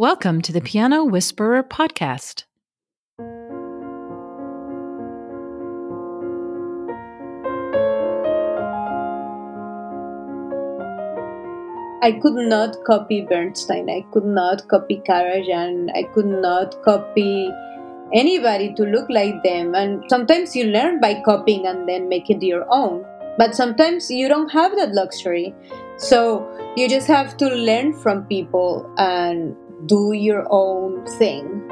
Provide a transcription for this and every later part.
Welcome to the Piano Whisperer podcast. I could not copy Bernstein. I could not copy Karajan. I could not copy anybody to look like them. And sometimes you learn by copying and then make it your own. But sometimes you don't have that luxury. So you just have to learn from people and do your own thing.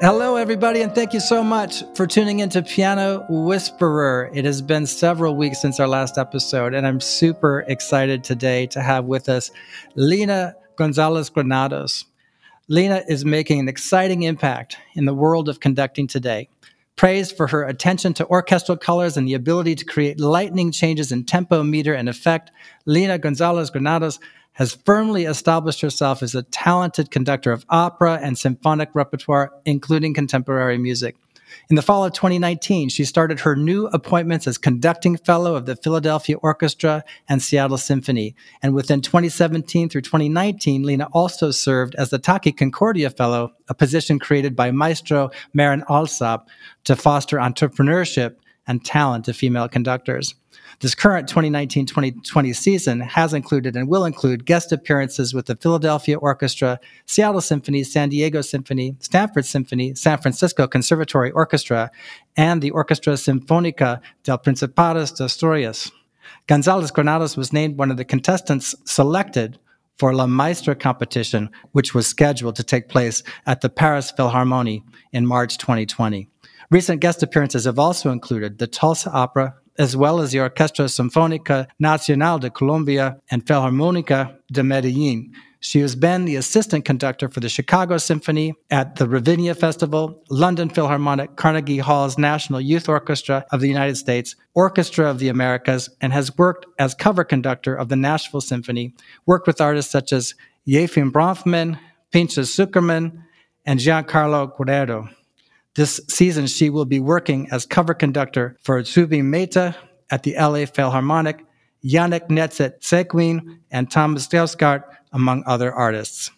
Hello, everybody, and thank you so much for tuning into Piano Whisperer. It has been several weeks since our last episode, and I'm super excited today to have with us Lina Gonzalez Granados. Lina is making an exciting impact in the world of conducting today. Praised for her attention to orchestral colors and the ability to create lightning changes in tempo, meter, and effect, Lina Gonzalez Granados has firmly established herself as a talented conductor of opera and symphonic repertoire, including contemporary music. In the fall of 2019, she started her new appointments as conducting fellow of the Philadelphia Orchestra and Seattle Symphony. And within 2017 through 2019, Lina also served as the Taki Concordia Fellow, a position created by Maestro Marin Alsop to foster entrepreneurship and talent of female conductors. This current 2019 2020 season has included and will include guest appearances with the Philadelphia Orchestra, Seattle Symphony, San Diego Symphony, Stanford Symphony, San Francisco Conservatory Orchestra, and the Orchestra Sinfónica del Principado de Asturias. Gonzalez Granados was named one of the contestants selected for La Maestra competition, which was scheduled to take place at the Paris Philharmonie in March 2020. Recent guest appearances have also included the Tulsa Opera, as well as the Orquesta Sinfónica Nacional de Colombia and Filarmónica de Medellín. She has been the assistant conductor for the Chicago Symphony at the Ravinia Festival, London Philharmonic, Carnegie Hall's National Youth Orchestra of the United States, Orchestra of the Americas, and has worked as cover conductor of the Nashville Symphony, worked with artists such as Yefim Bronfman, Pinchas Zukerman, and Giancarlo Guerrero. This season, she will be working as cover conductor for Zubin Mehta at the LA Philharmonic, Yannick Nézet-Séguin, and Thomas Dausgaard, among other artists.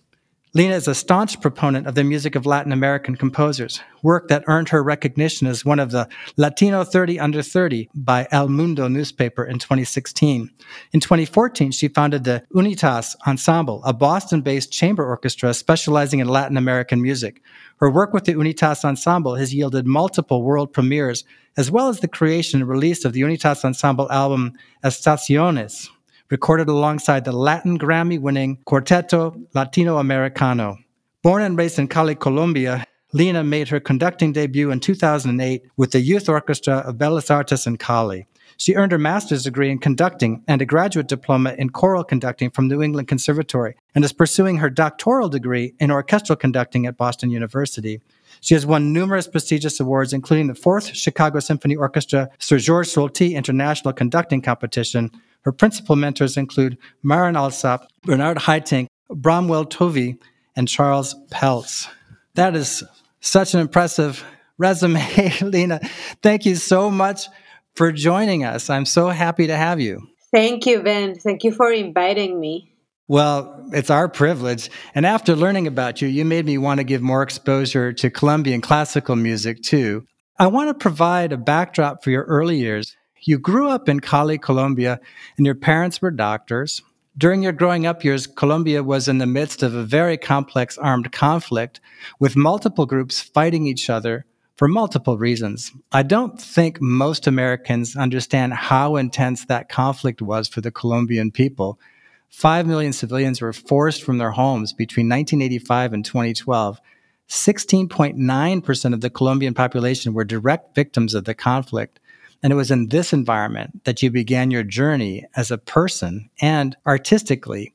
Lina is a staunch proponent of the music of Latin American composers, work that earned her recognition as one of the Latino 30 under 30 by El Mundo newspaper in 2016. In 2014, she founded the Unitas Ensemble, a Boston based chamber orchestra specializing in Latin American music. Her work with the Unitas Ensemble has yielded multiple world premieres, as well as the creation and release of the Unitas Ensemble album Estaciones, recorded alongside the Latin Grammy winning Quarteto Latino Americano. Born and raised in Cali, Colombia, Lina made her conducting debut in 2008 with the Youth Orchestra of Bellas Artes in Cali. She earned her master's degree in conducting and a graduate diploma in choral conducting from New England Conservatory and is pursuing her doctoral degree in orchestral conducting at Boston University. She has won numerous prestigious awards, including the fourth Chicago Symphony Orchestra Sir George Solti International Conducting Competition, her principal mentors include Marin Alsop, Bernard Haitink, Bramwell Tovey, and Charles Peltz. That is such an impressive resume, Lina. Thank you so much for joining us. I'm so happy to have you. Thank you, Ben. Thank you for inviting me. Well, it's our privilege. And after learning about you, you made me want to give more exposure to Colombian classical music too. I want to provide a backdrop for your early years you grew up in Cali, Colombia, and your parents were doctors. During your growing up years, Colombia was in the midst of a very complex armed conflict with multiple groups fighting each other for multiple reasons. I don't think most Americans understand how intense that conflict was for the Colombian people. Five million civilians were forced from their homes between 1985 and 2012. 16.9% of the Colombian population were direct victims of the conflict. And it was in this environment that you began your journey as a person and artistically.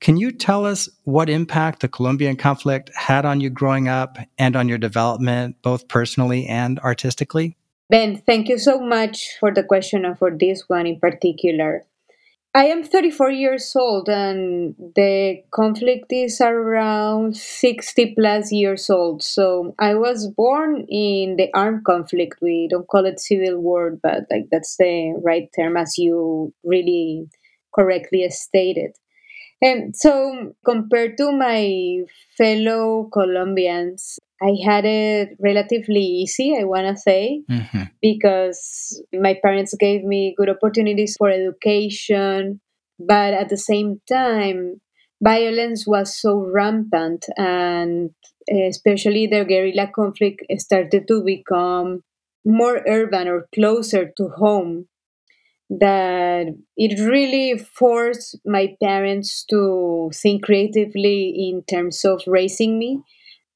Can you tell us what impact the Colombian conflict had on you growing up and on your development, both personally and artistically? Ben, thank you so much for the question and for this one in particular. I am 34 years old, and the conflict is around 60 plus years old. So I was born in the armed conflict. We don't call it civil war, but like that's the right term, as you really correctly stated. And so, compared to my fellow Colombians, I had it relatively easy, I want to say, mm-hmm. because my parents gave me good opportunities for education. But at the same time, violence was so rampant, and especially the guerrilla conflict started to become more urban or closer to home that it really forced my parents to think creatively in terms of raising me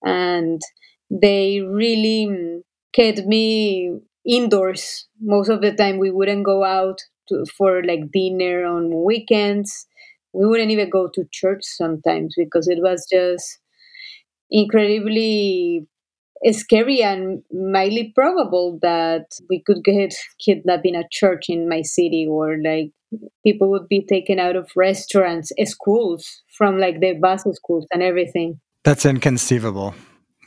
and they really mm, kept me indoors. Most of the time we wouldn't go out to, for like dinner on weekends. We wouldn't even go to church sometimes because it was just incredibly scary and mildly probable that we could get kidnapped in a church in my city or like people would be taken out of restaurants schools from like the bus schools and everything. That's inconceivable.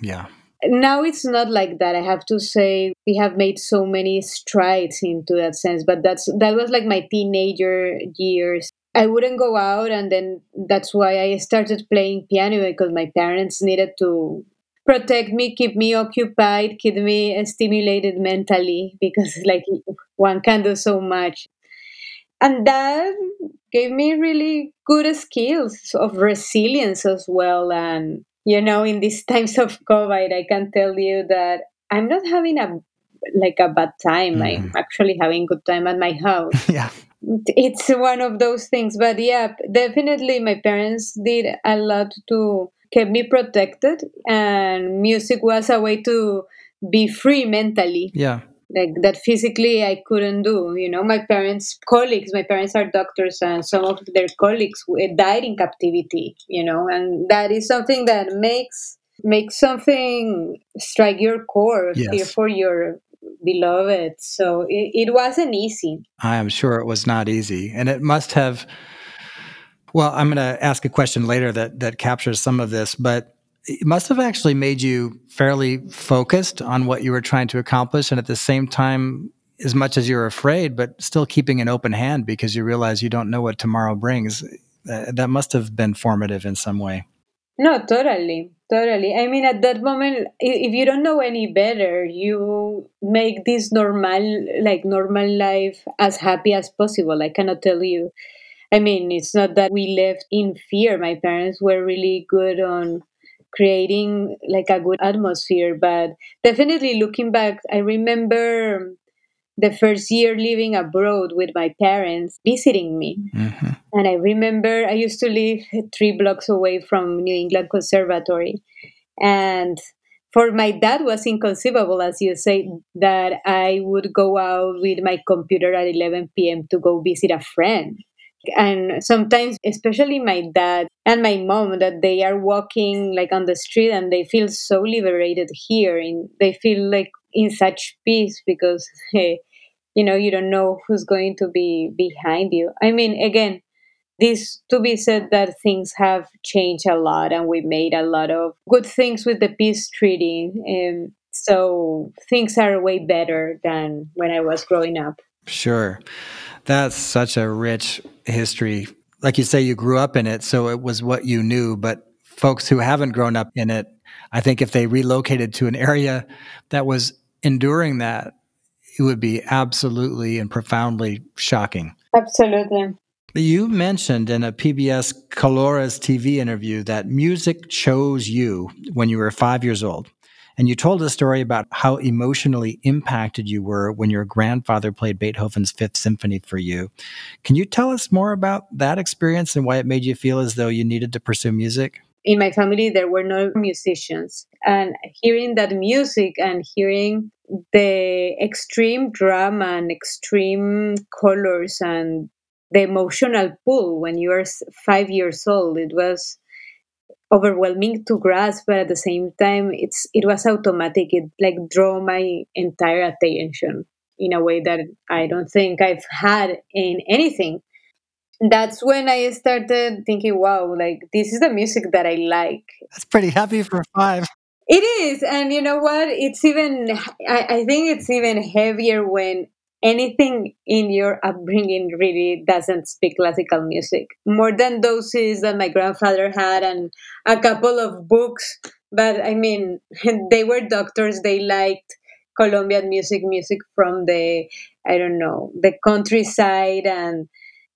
Yeah now it's not like that i have to say we have made so many strides into that sense but that's that was like my teenager years i wouldn't go out and then that's why i started playing piano because my parents needed to protect me, keep me occupied, keep me stimulated mentally because like one can do so much. And that gave me really good skills of resilience as well. And, you know, in these times of COVID, I can tell you that I'm not having a like a bad time. Mm. I'm actually having good time at my house. yeah. It's one of those things. But yeah, definitely my parents did a lot to keep me protected and music was a way to be free mentally yeah like that physically i couldn't do you know? My parents colleagues my parents are doctors and some of their colleagues died in captivity you know? And that is something that makes makes something strike your core yes. for your beloved. So it, it wasn't easy. I am sure it was not easy. And it must have well, I'm going to ask a question later that that captures some of this, but it must have actually made you fairly focused on what you were trying to accomplish, and at the same time, as much as you're afraid, but still keeping an open hand because you realize you don't know what tomorrow brings. Uh, that must have been formative in some way. No, totally, totally. I mean, at that moment, if you don't know any better, you make this normal, like normal life, as happy as possible. I cannot tell you I mean, it's not that we lived in fear. My parents were really good on creating like a good atmosphere, but definitely looking back, I remember the first year living abroad with my parents visiting me. Mm-hmm. And I remember I used to live three blocks away from New England Conservatory. And for my dad was inconceivable, as you say, that I would go out with my computer at 11 p.m. to go visit a friend. And sometimes, especially my dad and my mom, that they are walking like on the street and they feel so liberated here. And they feel like in such peace because, hey, you know, you don't know who's going to be behind you. I mean, again, this to be said that things have changed a lot and we made a lot of good things with the peace treaty. And so things are way better than when I was growing up. Sure. That's such a rich history. Like you say, you grew up in it, so it was what you knew. But folks who haven't grown up in it, I think if they relocated to an area that was enduring that, it would be absolutely and profoundly shocking. Absolutely. You mentioned in a PBS Colores TV interview that music chose you when you were five years old. And you told a story about how emotionally impacted you were when your grandfather played Beethoven's Fifth Symphony for you. Can you tell us more about that experience and why it made you feel as though you needed to pursue music? In my family, there were no musicians. And hearing that music and hearing the extreme drama and extreme colors and the emotional pull when you are five years old, it was overwhelming to grasp but at the same time it's it was automatic it like drew my entire attention in a way that i don't think i've had in anything that's when I started thinking, wow, like this is the music that I like. That's pretty heavy for five. It is. And you know what? It's even, I, I think it's even heavier when anything in your upbringing really doesn't speak classical music. More than doses that my grandfather had and a couple of books. But I mean, they were doctors, they liked Colombian music, music from the, I don't know, the countryside. And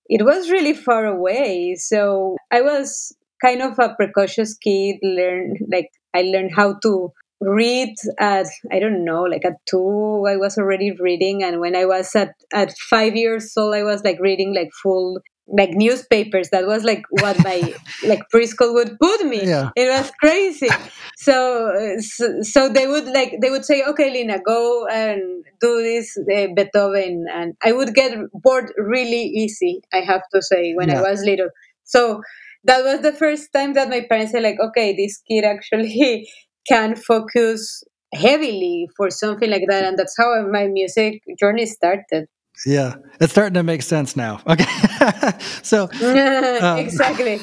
it was really far away. So I was kind of a precocious kid, learned like I learned how to read at I don't know, like at two I was already reading. And when I was at, at five years old I was like reading like full like newspapers. That was like what my like preschool would put me. Yeah. it was crazy. So, so so they would like they would say okay lina go and do this uh, beethoven. And i would get bored really easy i have to say when Yeah. i was little. So that was the first time that my parents said like okay this kid actually can focus heavily for something like that and that's how my music journey started Yeah, it's starting to make sense now. Okay, so um, exactly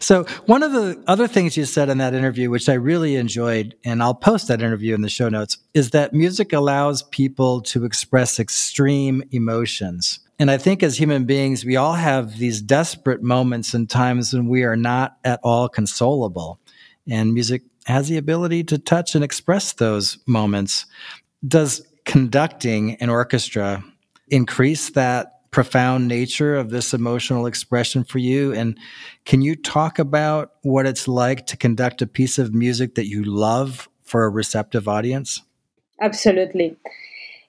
so one of the other things you said in that interview, which I really enjoyed, and I'll post that interview in the show notes, is that music allows people to express extreme emotions. And I think as human beings, we all have these desperate moments and times when we are not at all consolable. And music has the ability to touch and express those moments. Does conducting an orchestra increase that profound nature of this emotional expression for you? And can you talk about what it's like to conduct a piece of music that you love for a receptive audience? Absolutely.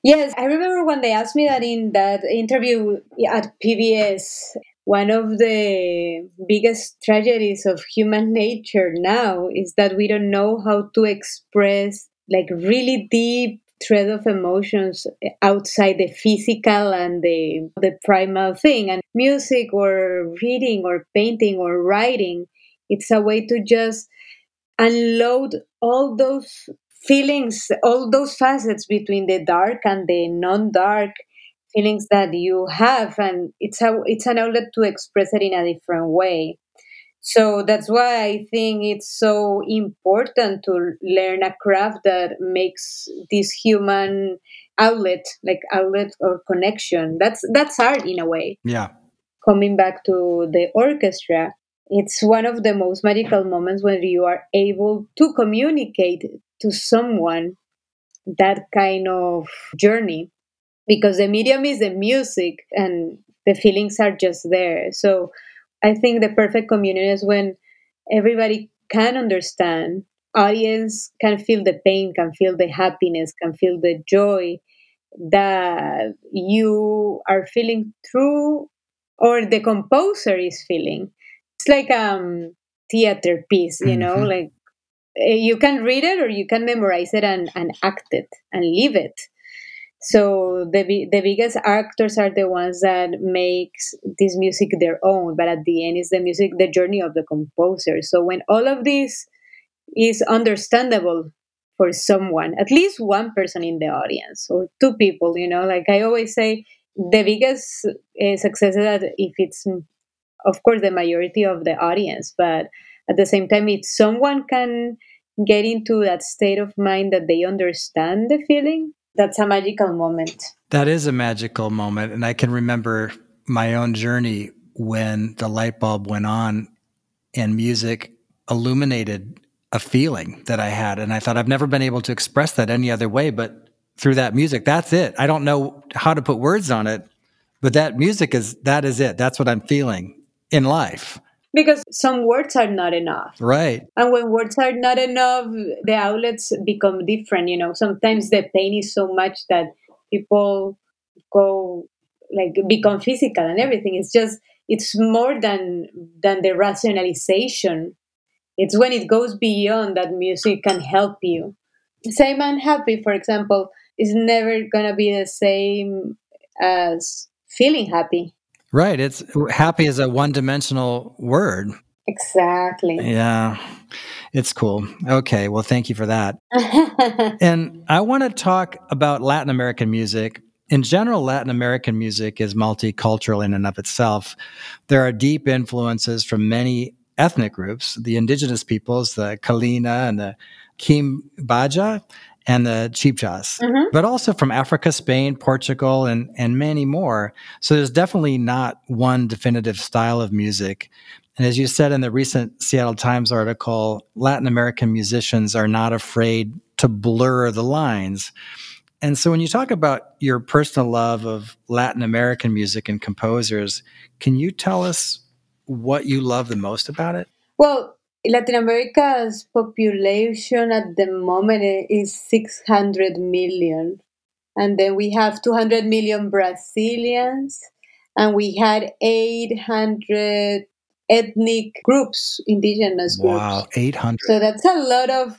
Yes, I remember when they asked me that in that interview at PBS. One of the biggest tragedies of human nature now is that we don't know how to express like really deep thread of emotions outside the physical and the the primal thing. And music or reading or painting or writing it's a way to just unload all those feelings, all those facets between the dark and the non-dark feelings that you have, and it's a it's an outlet to express it in a different way. So that's why I think it's so important to learn a craft that makes this human outlet, like outlet or connection. That's that's art in a way Yeah. coming back to the orchestra, it's one of the most magical moments when you are able to communicate to someone that kind of journey because the medium is the music and the feelings are just there. So I think the perfect communion is when everybody can understand, audience can feel the pain, can feel the happiness, can feel the joy that you are feeling through or the composer is feeling. It's like um theater piece, you know, Mhm. like eh, you can read it or you can memorize it and, and act it and live it. So the the biggest actors are the ones that makes this music their own, but at the end is the music, the journey of the composer. So when all of this is understandable for someone, at least one person in the audience or two people, you know, like I always say, the biggest uh, success is that if it's, of course, the majority of the audience, but at the same time, if someone can get into that state of mind that they understand the feeling, that's a magical moment. That is a magical moment. And I can remember my own journey when the light bulb went on and music illuminated a feeling that I had. And I thought I've never been able to express that any other way but through that music. That's it. I don't know how to put words on it, but that music is that is it. That's what I'm feeling in life. Because some words are not enough. Right. And when words are not enough, the outlets become different. You know, sometimes the pain is so much that people go like become physical and everything. It's just it's more than than the rationalization. It's when it goes beyond that music can help you. Same unhappy, for example, is never gonna be the same as feeling happy. Right. It's happy is a one dimensional word. Exactly. Yeah. It's cool. Okay. Well, thank you for that. And I want to talk about Latin American music. in general, Latin American music is multicultural in and of itself. There are deep influences from many ethnic groups, the indigenous peoples, the Kalina and the Quimbaya and the Chibchas, mm-hmm. but also from Africa, Spain, Portugal, and, and many more. So there's definitely not one definitive style of music. And as you said in the recent Seattle Times article, Latin American musicians are not afraid to blur the lines. And so when you talk about your personal love of Latin American music and composers, can you tell us what you love the most about it? Well, Latin America's population at the moment is 600 million. And then we have 200 million Brazilians, and we had 800 ethnic groups, indigenous groups. Wow, 800. So that's a lot of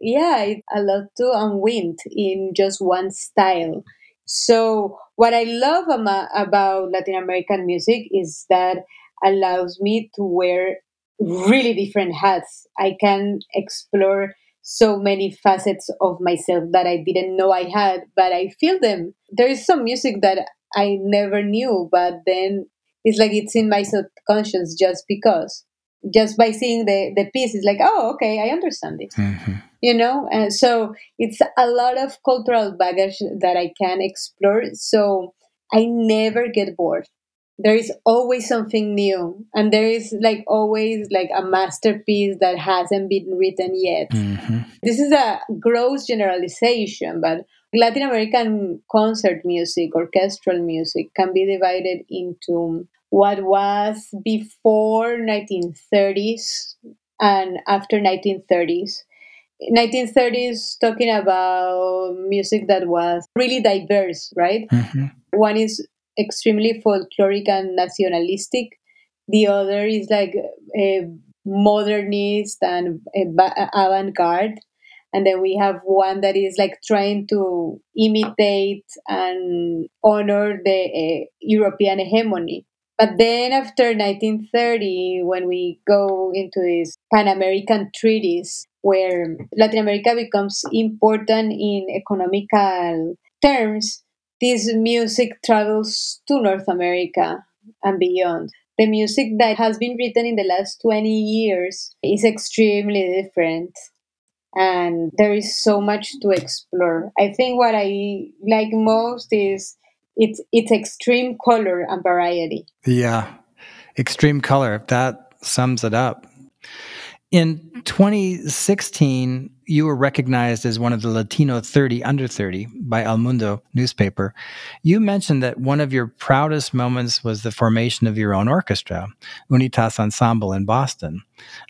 yeah, a lot to unwind in just one style. So what I love about Latin American music is that allows me to wear really different hats. I can explore so many facets of myself that I didn't know I had, but I feel them. There is some music that I never knew, but then it's like it's in my subconscious just because just by seeing the the piece it's like oh okay i understand it mm-hmm. you know and so it's a lot of cultural baggage that i can explore so i never get bored there is always something new and there is like always like a masterpiece that hasn't been written yet mm-hmm. this is a gross generalization but latin american concert music orchestral music can be divided into what was before 1930s and after 1930s 1930s talking about music that was really diverse right mm-hmm. one is extremely folkloric and nationalistic the other is like a modernist and avant-garde. And then we have one that is like trying to imitate and honor the uh, european hegemony. But then after 1930, when we go into these Pan American treaties, where Latin America becomes important in economical terms, this music travels to North America and beyond. The music that has been written in the last 20 years is extremely different and there is so much to explore. I think what I like most is it's it's extreme color and variety. Yeah, extreme color. That sums it up. In 2016, you were recognized as one of the Latino 30 under 30 by El Mundo newspaper. You mentioned that one of your proudest moments was the formation of your own orchestra, Unitas Ensemble in Boston.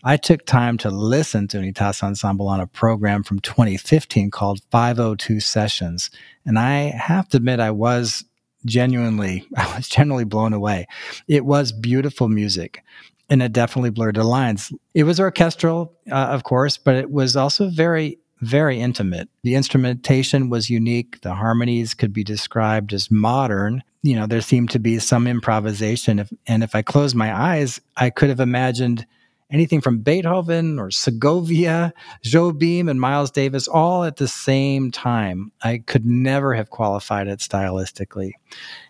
I took time to listen to Unitas Ensemble on a program from 2015 called 502 Sessions, and I have to admit I was genuinely, I was generally blown away. It was beautiful music and it definitely blurred the lines. It was orchestral, uh, of course, but it was also very, very intimate. The instrumentation was unique. The harmonies could be described as modern. You know, there seemed to be some improvisation. If, and if I closed my eyes, I could have imagined anything from Beethoven or Segovia, Jobim, and Miles Davis all at the same time. I could never have qualified it stylistically.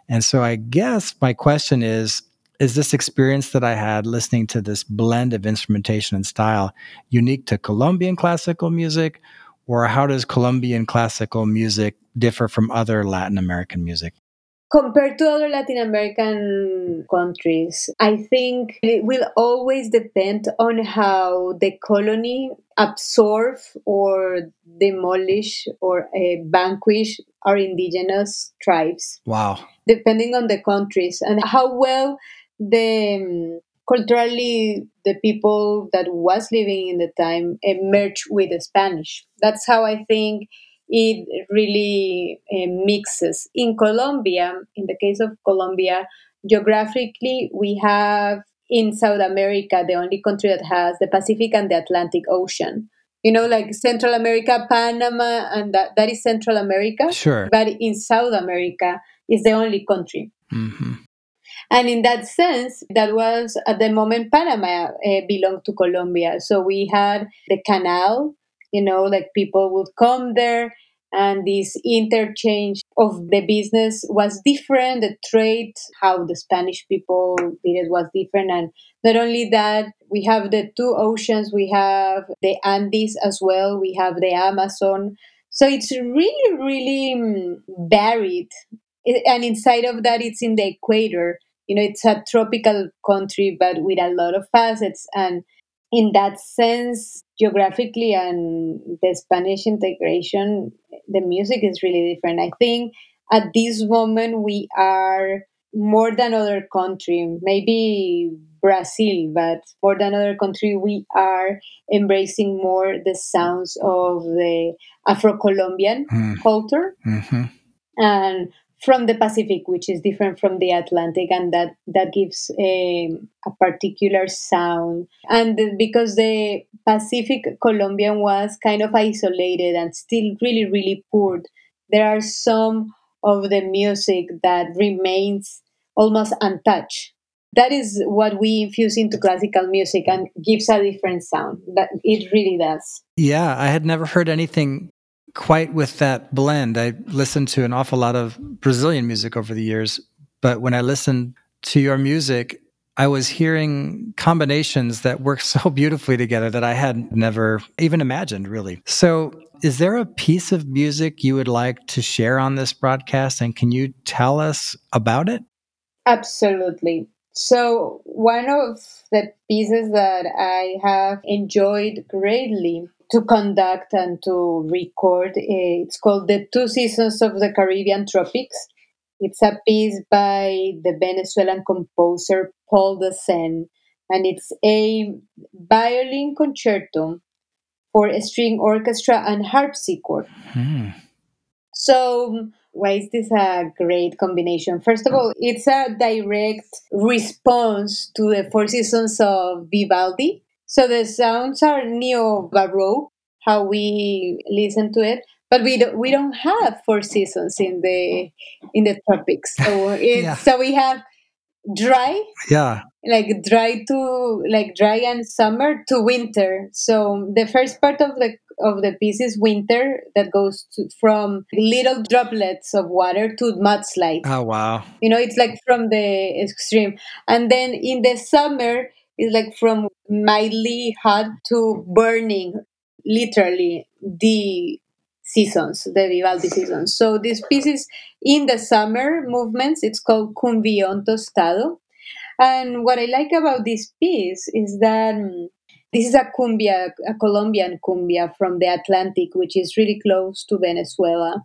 And so I guess my question is is this experience that I had listening to this blend of instrumentation and style unique to Colombian classical music? Or how does Colombian classical music differ from other Latin American music? Compared to other Latin American countries, I think it will always depend on how the colony absorb or demolish or uh, vanquish our indigenous tribes. Wow. Depending on the countries and how well the um, culturally the people that was living in the time merged with the Spanish. That's how I think it really uh, mixes. In Colombia, in the case of Colombia, geographically, we have in South America the only country that has the Pacific and the Atlantic Ocean. You know, like Central America, Panama, and that, that is Central America. Sure. But in South America is the only country. Mm-hmm. And in that sense, that was at the moment Panama uh, belonged to Colombia. So we had the canal, you know, like people would come there and this interchange of the business was different the trade how the spanish people did it was different and not only that we have the two oceans we have the andes as well we have the amazon. So it's really really mm, varied. And inside of that it's in the equator. You know it's a tropical country but with a lot of facets and in that sense geographically and the spanish integration the music is really different i think at this moment we are more than other country maybe brazil but more than other country we are embracing more the sounds of the afro-colombian mm. culture mm-hmm. and from the Pacific, which is different from the Atlantic, and that that gives a, a particular sound. And because the Pacific Colombian was kind of isolated and still really really poor, there are some of the music that remains almost untouched. That is what we infuse into classical music and gives a different sound. That it really does. Yeah, I had never heard anything quite with that blend. I listened to an awful lot of Brazilian music over the years, but when I listened to your music, I was hearing combinations that work so beautifully together that I had never even imagined, really. So, is there a piece of music you would like to share on this broadcast? And can you tell us about it? Absolutely. So, one of the pieces that I have enjoyed greatly to conduct and to record. Eh, it's called The Two Seasons of the Caribbean Tropics. It's a piece by the Venezuelan composer Paul Desenne, and it's a violin concerto for a string orchestra and harpsichord. Hmm. So, why is this a great combination? First of all, it's a direct response to the Four Seasons of Vivaldi. So the sounds are neo baroque, how we listen to it, but we don't we don't have four seasons in the in the tropics. So it, yeah. so we have dry, yeah, like dry to like dry and summer to winter. So the first part of the of the piece is winter that goes to, from little droplets of water to mudslides. Oh wow! You know, it's like from the extreme, and then in the summer is like from mildly hot to burning, literally the seasons, the Vivaldi seasons. So this piece is in the summer movements. It's called Cumbión Tostado. And what I like about this piece is that um, this is a cumbia, a Colombian cumbia from the Atlantic, which is really close to Venezuela.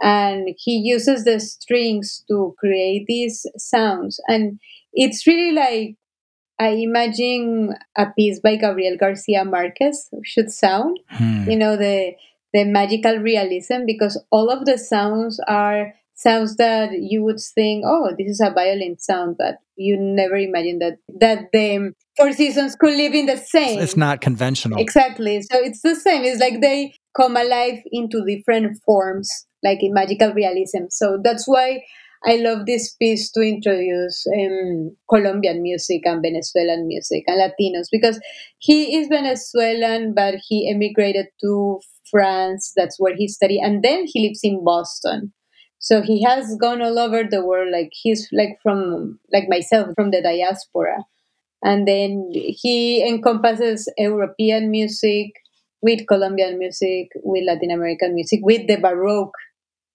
And he uses the strings to create these sounds. And it's really like I imagine a piece by Gabriel Garcia Marquez should sound. Hmm. You know, the the magical realism because all of the sounds are sounds that you would think, oh, this is a violin sound, but you never imagine that that the four seasons could live in the same. It's not conventional. Exactly. So it's the same. It's like they come alive into different forms, like in magical realism. So that's why I love this piece to introduce um, Colombian music and Venezuelan music and Latinos because he is Venezuelan, but he emigrated to France. That's where he studied, and then he lives in Boston. So he has gone all over the world. Like he's like from like myself from the diaspora, and then he encompasses European music with Colombian music, with Latin American music, with the Baroque.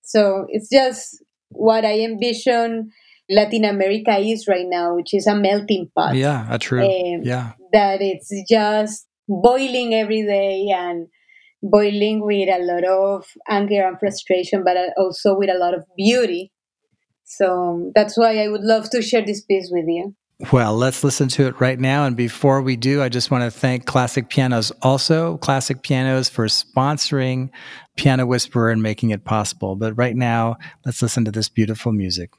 So it's just what I envision Latin America is right now, which is a melting pot. Yeah, true. Um, yeah. That it's just boiling every day and boiling with a lot of anger and frustration, but also with a lot of beauty. So that's why I would love to share this piece with you. Well, let's listen to it right now. And before we do, I just want to thank Classic Pianos also, Classic Pianos for sponsoring Piano Whisperer and making it possible. But right now, let's listen to this beautiful music.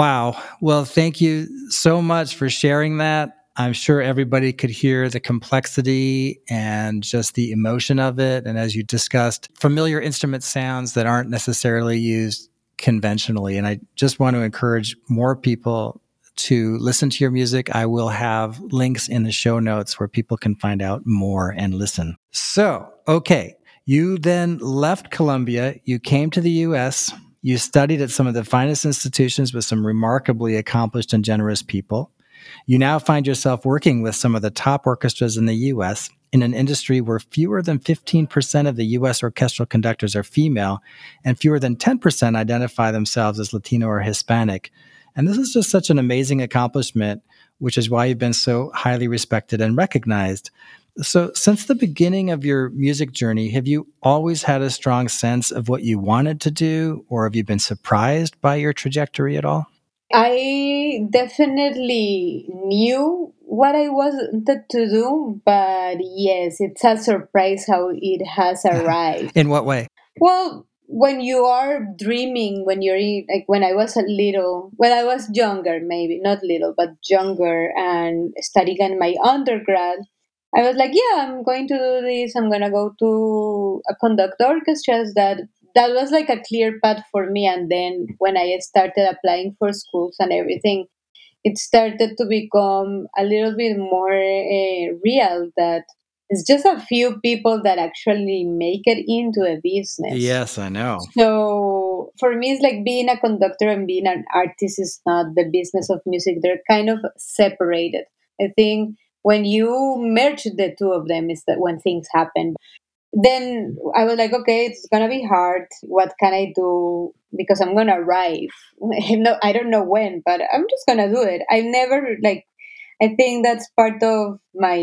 Wow. Well, thank you so much for sharing that. I'm sure everybody could hear the complexity and just the emotion of it. And as you discussed, familiar instrument sounds that aren't necessarily used conventionally. And I just want to encourage more people to listen to your music. I will have links in the show notes where people can find out more and listen. So, okay. You then left Colombia, you came to the US, you studied at some of the finest institutions with some remarkably accomplished and generous people. You now find yourself working with some of the top orchestras in the US in an industry where fewer than 15% of the US orchestral conductors are female and fewer than 10% identify themselves as Latino or Hispanic. And this is just such an amazing accomplishment, which is why you've been so highly respected and recognized. So, since the beginning of your music journey, have you always had a strong sense of what you wanted to do, or have you been surprised by your trajectory at all? I definitely knew what I wanted to do, but yes, it's a surprise how it has arrived. In what way? Well, when you are dreaming, when you're like when I was a little, when I was younger, maybe not little, but younger, and studying in my undergrad, I was like, yeah, I'm going to do this. I'm gonna go to a conduct orchestras. That that was like a clear path for me. And then when I started applying for schools and everything, it started to become a little bit more uh, real. That it's just a few people that actually make it into a business. Yes, I know. So for me, it's like being a conductor and being an artist is not the business of music. They're kind of separated. I think when you merge the two of them is that when things happen. Then i was like okay it's gonna be hard. What can i do? Because i'm gonna arrive. No i don't know when but i'm just gonna do it. I never like i think that's part of my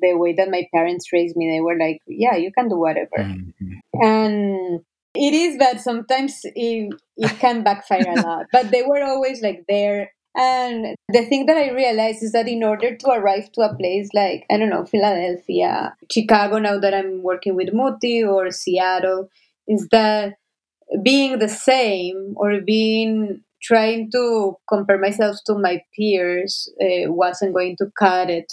the way that my parents raised me. They were like yeah you can do whatever. Mm-hmm. and it is that sometimes it, it can backfire a lot but they were always like there and the thing that I realized is that in order to arrive to a place like, I don't know, Philadelphia, Chicago, now that I'm working with Muti, or Seattle, is that being the same or being trying to compare myself to my peers uh, wasn't going to cut it.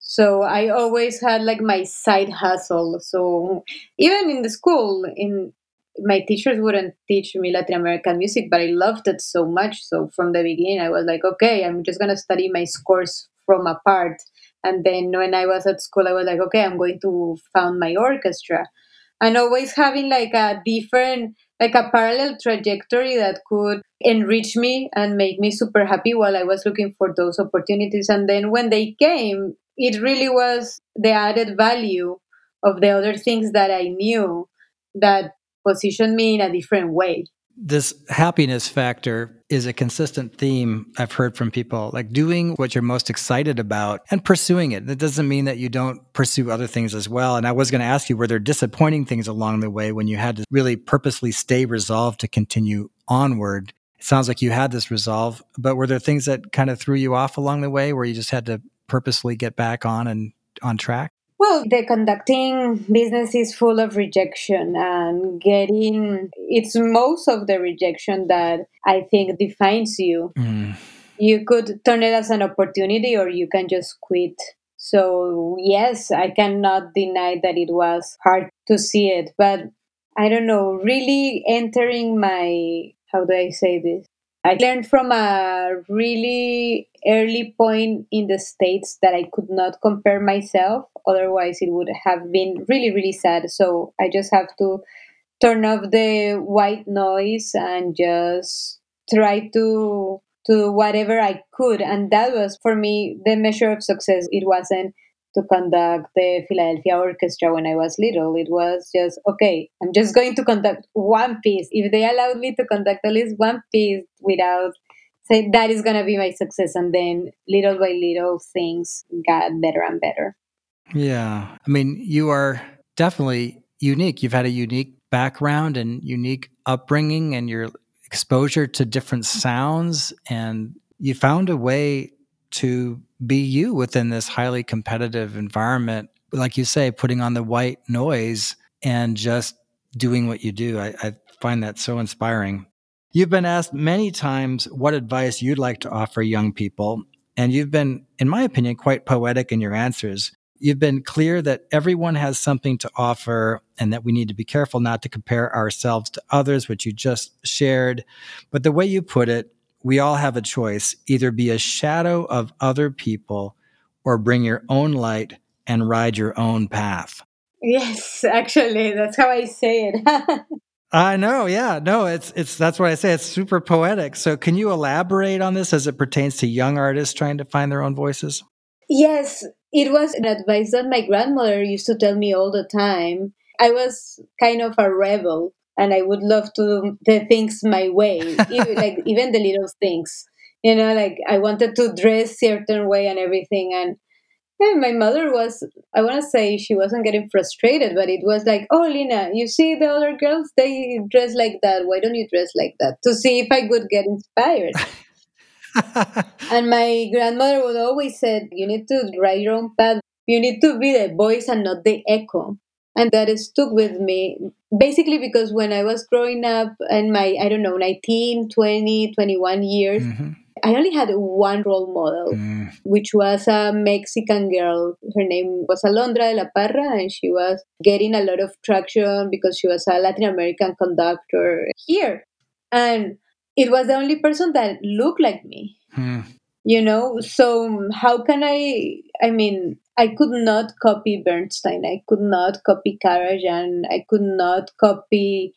So I always had like my side hustle. So even in the school, in my teachers wouldn't teach me Latin American music, but I loved it so much. So from the beginning, I was like, okay, I'm just gonna study my scores from apart. And then when I was at school, I was like, okay, I'm going to found my orchestra, and always having like a different, like a parallel trajectory that could enrich me and make me super happy while I was looking for those opportunities. And then when they came, it really was the added value of the other things that I knew that position me in a different way. This happiness factor is a consistent theme I've heard from people, like doing what you're most excited about and pursuing it. That doesn't mean that you don't pursue other things as well. And I was going to ask you, were there disappointing things along the way when you had to really purposely stay resolved to continue onward? It sounds like you had this resolve, but were there things that kind of threw you off along the way where you just had to purposely get back on and on track? Well, the conducting business is full of rejection and getting it's most of the rejection that I think defines you. Mm. You could turn it as an opportunity or you can just quit. So, yes, I cannot deny that it was hard to see it, but I don't know, really entering my how do I say this? I learned from a really early point in the States that I could not compare myself. Otherwise, it would have been really, really sad. So I just have to turn off the white noise and just try to to whatever I could. And that was for me the measure of success. It wasn't to conduct the Philadelphia Orchestra when I was little. It was just, okay, I'm just going to conduct one piece. If they allowed me to conduct at least one piece without say that is going to be my success. And then little by little things got better and better. Yeah. I mean, you are definitely unique. You've had a unique background and unique upbringing and your exposure to different sounds. And you found a way to be you within this highly competitive environment. Like you say, putting on the white noise and just doing what you do. I, I find that so inspiring. You've been asked many times what advice you'd like to offer young people, and you've been, in my opinion, quite poetic in your answers. You've been clear that everyone has something to offer and that we need to be careful not to compare ourselves to others, which you just shared. But the way you put it, we all have a choice either be a shadow of other people or bring your own light and ride your own path. Yes, actually, that's how I say it. I know, yeah. No, it's it's that's what I say. It's super poetic. So can you elaborate on this as it pertains to young artists trying to find their own voices? Yes, it was an advice that my grandmother used to tell me all the time. I was kind of a rebel and I would love to do the things my way, even, like even the little things. You know, like I wanted to dress certain way and everything and yeah, my mother was, I want to say she wasn't getting frustrated, but it was like, oh, Lina, you see the other girls, they dress like that. Why don't you dress like that? To see if I could get inspired. and my grandmother would always say, you need to write your own path. You need to be the voice and not the echo. And that stuck with me basically because when I was growing up in my, I don't know, 19, 20, 21 years, mm-hmm I only had one role model, mm. which was a Mexican girl. Her name was Alondra de la Parra, and she was getting a lot of traction because she was a Latin American conductor here. And it was the only person that looked like me. Mm. You know, so how can I? I mean, I could not copy Bernstein. I could not copy Karajan. I could not copy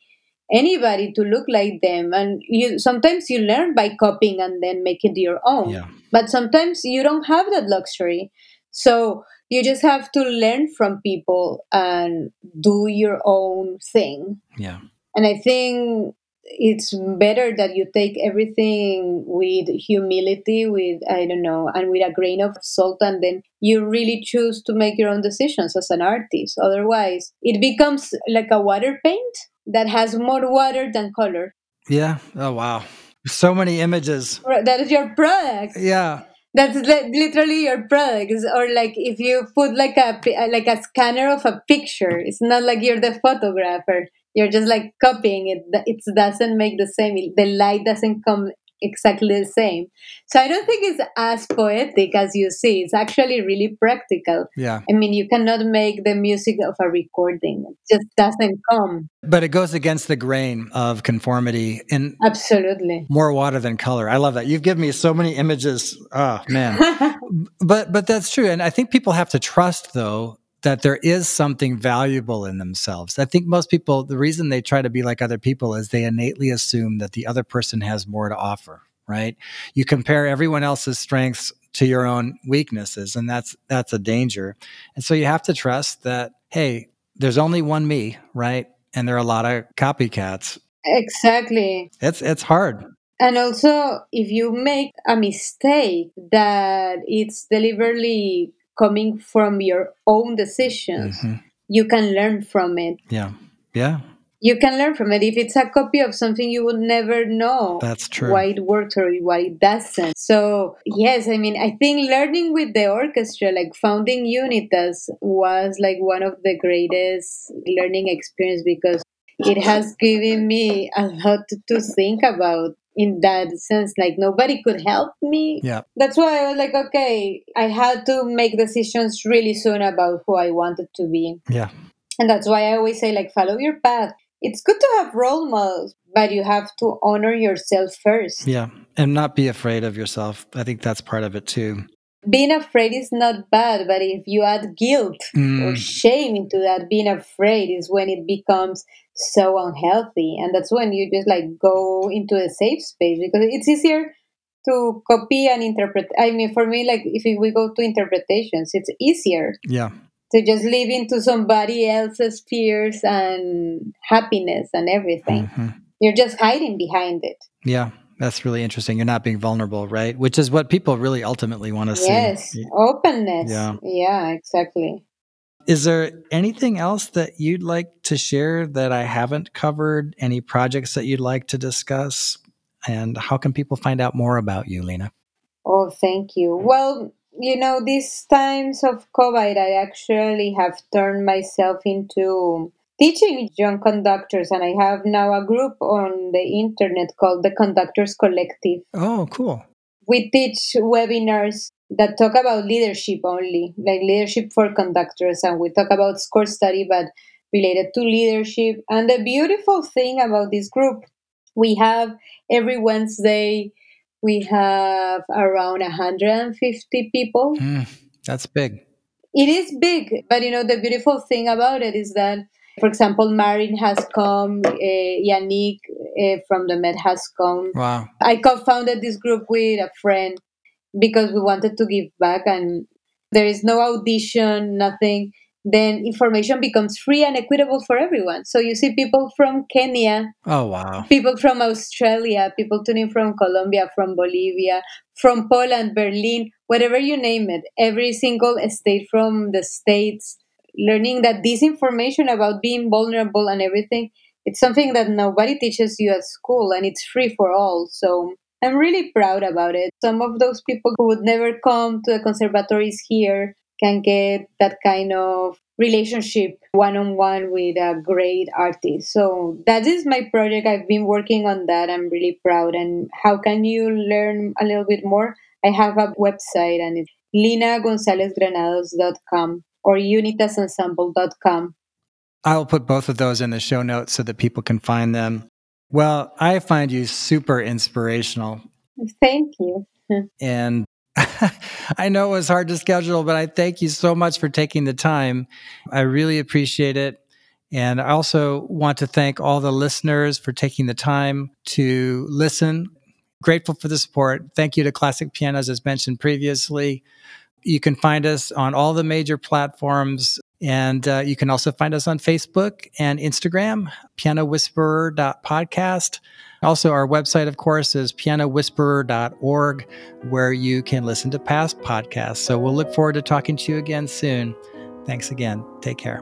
anybody to look like them and you sometimes you learn by copying and then make it your own yeah. but sometimes you don't have that luxury so you just have to learn from people and do your own thing yeah and i think it's better that you take everything with humility with i don't know and with a grain of salt and then you really choose to make your own decisions as an artist otherwise it becomes like a water paint that has more water than color. Yeah. Oh, wow. So many images. That is your product. Yeah. That's literally your product. Or like if you put like a like a scanner of a picture, it's not like you're the photographer. You're just like copying it. It doesn't make the same. The light doesn't come exactly the same. So I don't think it's as poetic as you see. It's actually really practical. Yeah. I mean, you cannot make the music of a recording. It just doesn't come. But it goes against the grain of conformity in Absolutely. More water than color. I love that. You've given me so many images. Oh, man. but but that's true and I think people have to trust though that there is something valuable in themselves. I think most people, the reason they try to be like other people is they innately assume that the other person has more to offer, right? You compare everyone else's strengths to your own weaknesses, and that's that's a danger. And so you have to trust that, hey, there's only one me, right? And there are a lot of copycats. Exactly. It's it's hard. And also, if you make a mistake that it's deliberately coming from your own decisions, mm-hmm. you can learn from it. Yeah. Yeah. You can learn from it. If it's a copy of something, you would never know that's true why it works or why it doesn't. So yes, I mean, I think learning with the orchestra, like founding Unitas, was like one of the greatest learning experience because it has given me a lot to think about in that sense like nobody could help me. Yeah. That's why i was like okay i had to make decisions really soon about who i wanted to be. Yeah. And that's why i always say like follow your path. It's good to have role models but you have to honor yourself first. Yeah. And not be afraid of yourself. I think that's part of it too being afraid is not bad, but if you add guilt mm. or shame into that, being afraid is when it becomes so unhealthy. And that's when you just like go into a safe space because it's easier to copy and interpret. I mean, for me, like if we go to interpretations, it's easier. Yeah. To just live into somebody else's fears and happiness and everything. Mm-hmm. You're just hiding behind it. Yeah. That's really interesting. You're not being vulnerable, right? Which is what people really ultimately want to see. Yes, openness. Yeah. Yeah, exactly. Is there anything else that you'd like to share that I haven't covered? Any projects that you'd like to discuss? And how can people find out more about you, Lina? Oh, thank you. Well, you know, these times of COVID, I actually have turned myself into teaching young conductors, and I have now a group on the internet called the Conductors Collective. Oh, cool. We teach webinars that talk about leadership only, like leadership for conductors, and we talk about score study, but related to leadership. And the beautiful thing about this group, we have every Wednesday, we have around 150 people. Mm, that's big. It is big, but you know, the beautiful thing about it is that, for example, Marin has come, uh, Yannick uh, from the Met has come. Wow. I co founded this group with a friend because we wanted to give back and there is no audition, nothing then information becomes free and equitable for everyone. So you see people from Kenya. Oh, wow. People from Australia, people tuning from Colombia, from Bolivia, from Poland, Berlin, whatever you name it, every single state from the States, learning that this information about being vulnerable and everything, it's something that nobody teaches you at school and it's free for all. So I'm really proud about it. Some of those people who would never come to the conservatories here can get that kind of relationship one on one with a great artist. So that is my project. I've been working on that. I'm really proud. And how can you learn a little bit more? I have a website and it's linagonzalezgranados.com or unitasensemble.com. I'll put both of those in the show notes so that people can find them. Well, I find you super inspirational. Thank you. and I know it was hard to schedule, but I thank you so much for taking the time. I really appreciate it. And I also want to thank all the listeners for taking the time to listen. Grateful for the support. Thank you to Classic Pianos, as mentioned previously. You can find us on all the major platforms and uh, you can also find us on Facebook and Instagram, pianowhisperer.podcast. Also, our website, of course, is pianowhisperer.org, where you can listen to past podcasts. So we'll look forward to talking to you again soon. Thanks again. Take care.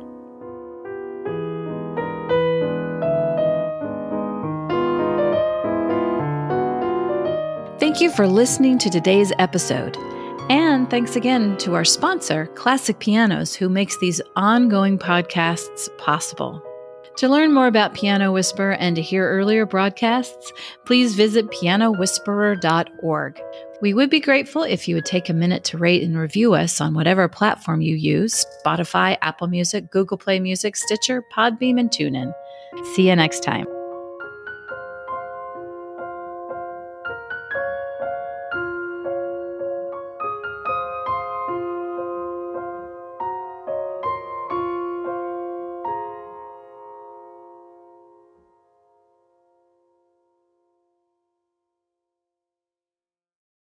Thank you for listening to today's episode. And thanks again to our sponsor, Classic Pianos, who makes these ongoing podcasts possible. To learn more about Piano Whisperer and to hear earlier broadcasts, please visit pianowhisperer.org. We would be grateful if you would take a minute to rate and review us on whatever platform you use Spotify, Apple Music, Google Play Music, Stitcher, Podbean, and TuneIn. See you next time.